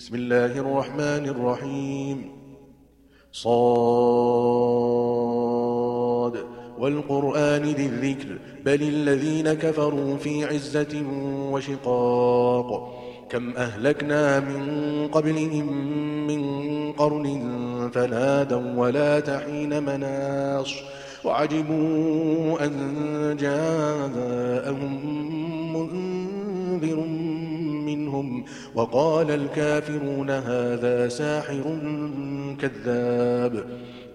بسم الله الرحمن الرحيم. صاد. والقرآن ذي الذكر. بل الذين كفروا في عزة وشقاق. كم أهلكنا من قبلهم من قرن فنادوا ولا تحين مناص. وعجبوا أن جاءهم منذر منهم وقال الكافرون هذا ساحر كذاب.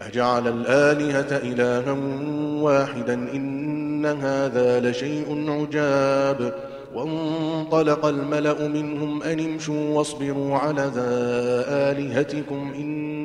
أجعل الآلهة إلها واحدا إن هذا لشيء عجاب. وانطلق الملأ منهم أن امشوا واصبروا على ذا آلهتكم إن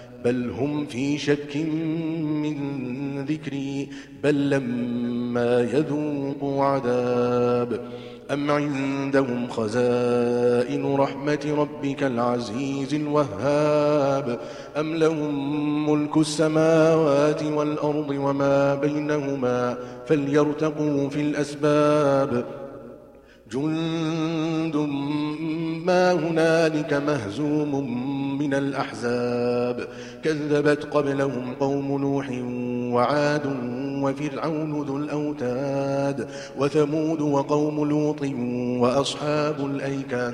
بل هم في شك من ذكري بل لما يذوقوا عذاب أم عندهم خزائن رحمة ربك العزيز الوهاب؟ أم لهم ملك السماوات والأرض وما بينهما فليرتقوا في الأسباب؟ جند ما هنالك مهزوم من الأحزاب. كذبت قبلهم قوم نوح وعاد وفرعون ذو الأوتاد وثمود وقوم لوط وأصحاب الأيكان.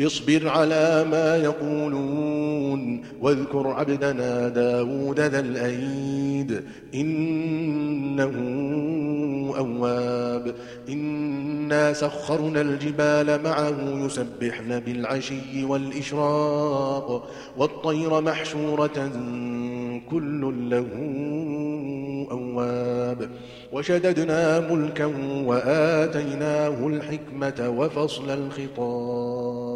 اصبر على ما يقولون واذكر عبدنا داود ذا الأيد. إنه أواب. إنا سخرنا الجبال معه يسبحن بالعشي والإشراق والطير محشورة كل له أواب. وشددنا ملكا وآتيناه الحكمة وفصل الخطاب.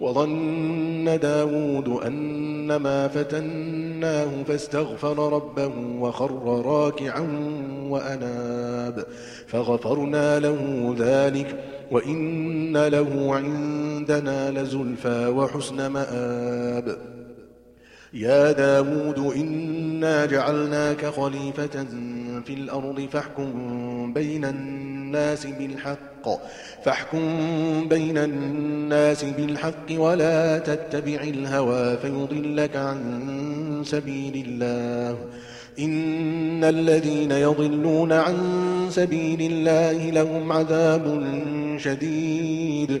وظن داود أنما فتناه فاستغفر ربه وخر راكعا وأناب فغفرنا له ذلك وإن له عندنا لزلفى وحسن مآب. يا داود إنا جعلناك خليفة في الأرض فاحكم بين الناس بالحق فاحكم بين الناس بالحق ولا تتبع الهوى فيضلك عن سبيل الله. إن الذين يضلون عن سبيل الله لهم عذاب شديد.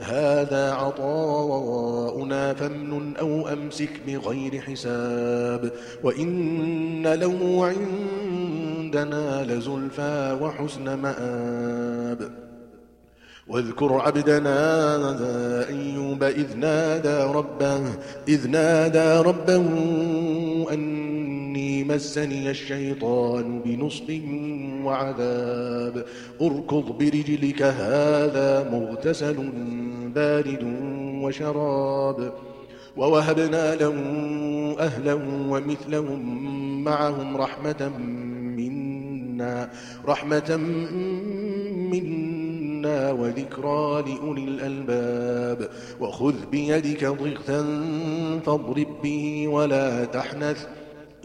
هذا عطاؤنا فامن أو أمسك بغير حساب. وإن له عندنا لزلفى وحسن مآب. واذكر عبدنا أيوب إذ نادى ربه إذ نادى ربه أني مسني الشيطان بنصب وعذاب. اركض برجلك هذا مغتسل بارد وشراب. ووهبنا له أهلا ومثلهم معهم رحمة منا رحمة منا وذكرى لأولي الألباب. وخذ بيدك ضغثا فاضرب به ولا تحنث.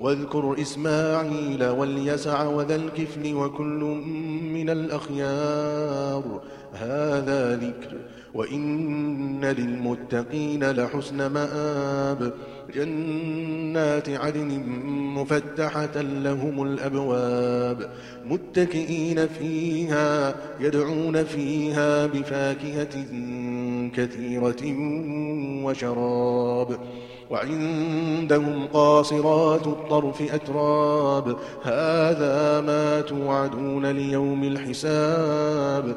واذكر إسماعيل واليسع وذا الكفل وكل من الأخيار. هذا ذكر وإن للمتقين لحسن مآب. جنات عدن مفتحة لهم الأبواب. متكئين فيها يدعون فيها بفاكهة كثيرة وشراب. وعندهم قاصرات الطرف أتراب. هذا ما توعدون ليوم الحساب.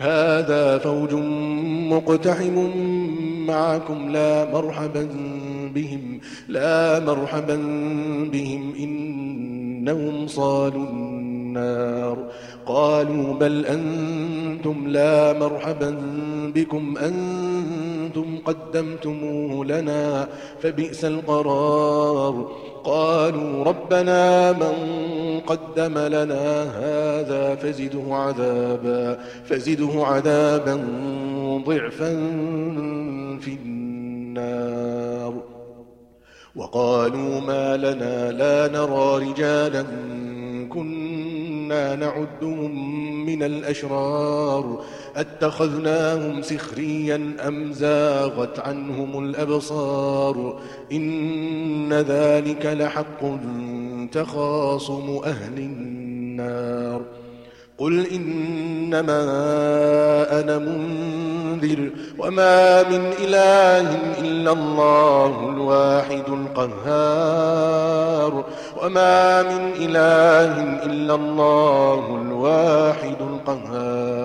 هذا فوج مقتحم معكم لا مرحبا بهم لا مرحبا بهم إنهم صالوا النار. قالوا بل أنتم لا مرحبا بكم أنتم قدمتموه لنا فبئس القرار. قالوا ربنا من قدم لنا هذا فزده عذابا فزده عذابا ضعفا في النار. وقالوا ما لنا لا نرى رجالا كنا نعدهم من الأشرار أتخذناهم سخريا أم زاغت عنهم الأبصار؟ إن ذلك لحق تخاصم أهل النار. قل إنما أنا منذر وما من إله إلا الله الواحد القهار وما من إله إلا الله الواحد القهار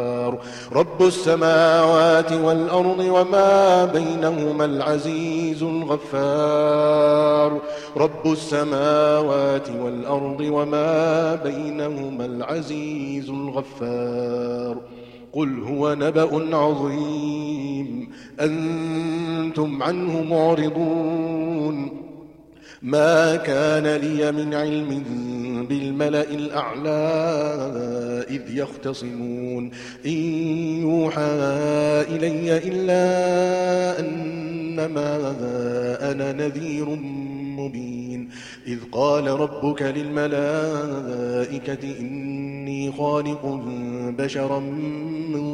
رب السماوات والأرض وما بينهما العزيز الغفار. رب السماوات والأرض وما بينهما العزيز الغفار. قل هو نبأ عظيم. أنتم عنه معرضون. ما كان لي من علم بالملأ الأعلى إذ يختصمون. إن يوحى إلي إلا أنما أنا نذير مبين. إذ قال ربك للملائكة إني خالق بشرا من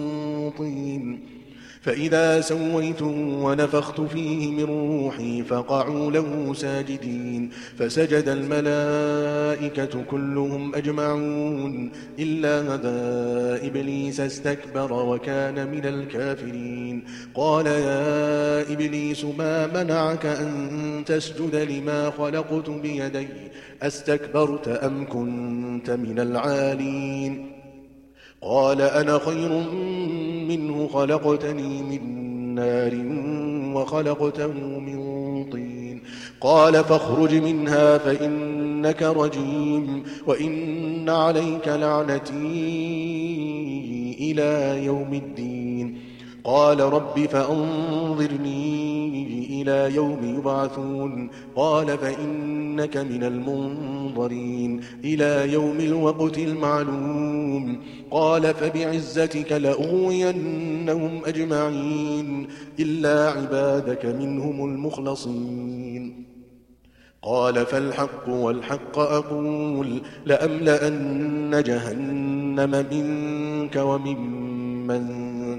طين. فإذا سويت ونفخت فيه من روحي فقعوا له ساجدين فسجد الملائكة كلهم أجمعون إلا هذا إبليس استكبر وكان من الكافرين قال يا إبليس ما منعك أن تسجد لما خلقت بيدي أستكبرت أم كنت من العالين قال أنا خير منه خلقتني من نار وخلقته من طين. قال فاخرج منها فإنك رجيم وإن عليك لعنتي إلى يوم الدين. قال رب فأنظرني إلى يوم يبعثون. قال فإنك من المنظرين. إلى يوم الوقت المعلوم. قال فبعزتك لأغوينهم أجمعين. إلا عبادك منهم المخلصين. قال فالحق والحق أقول. لأملأن جهنم منك وممن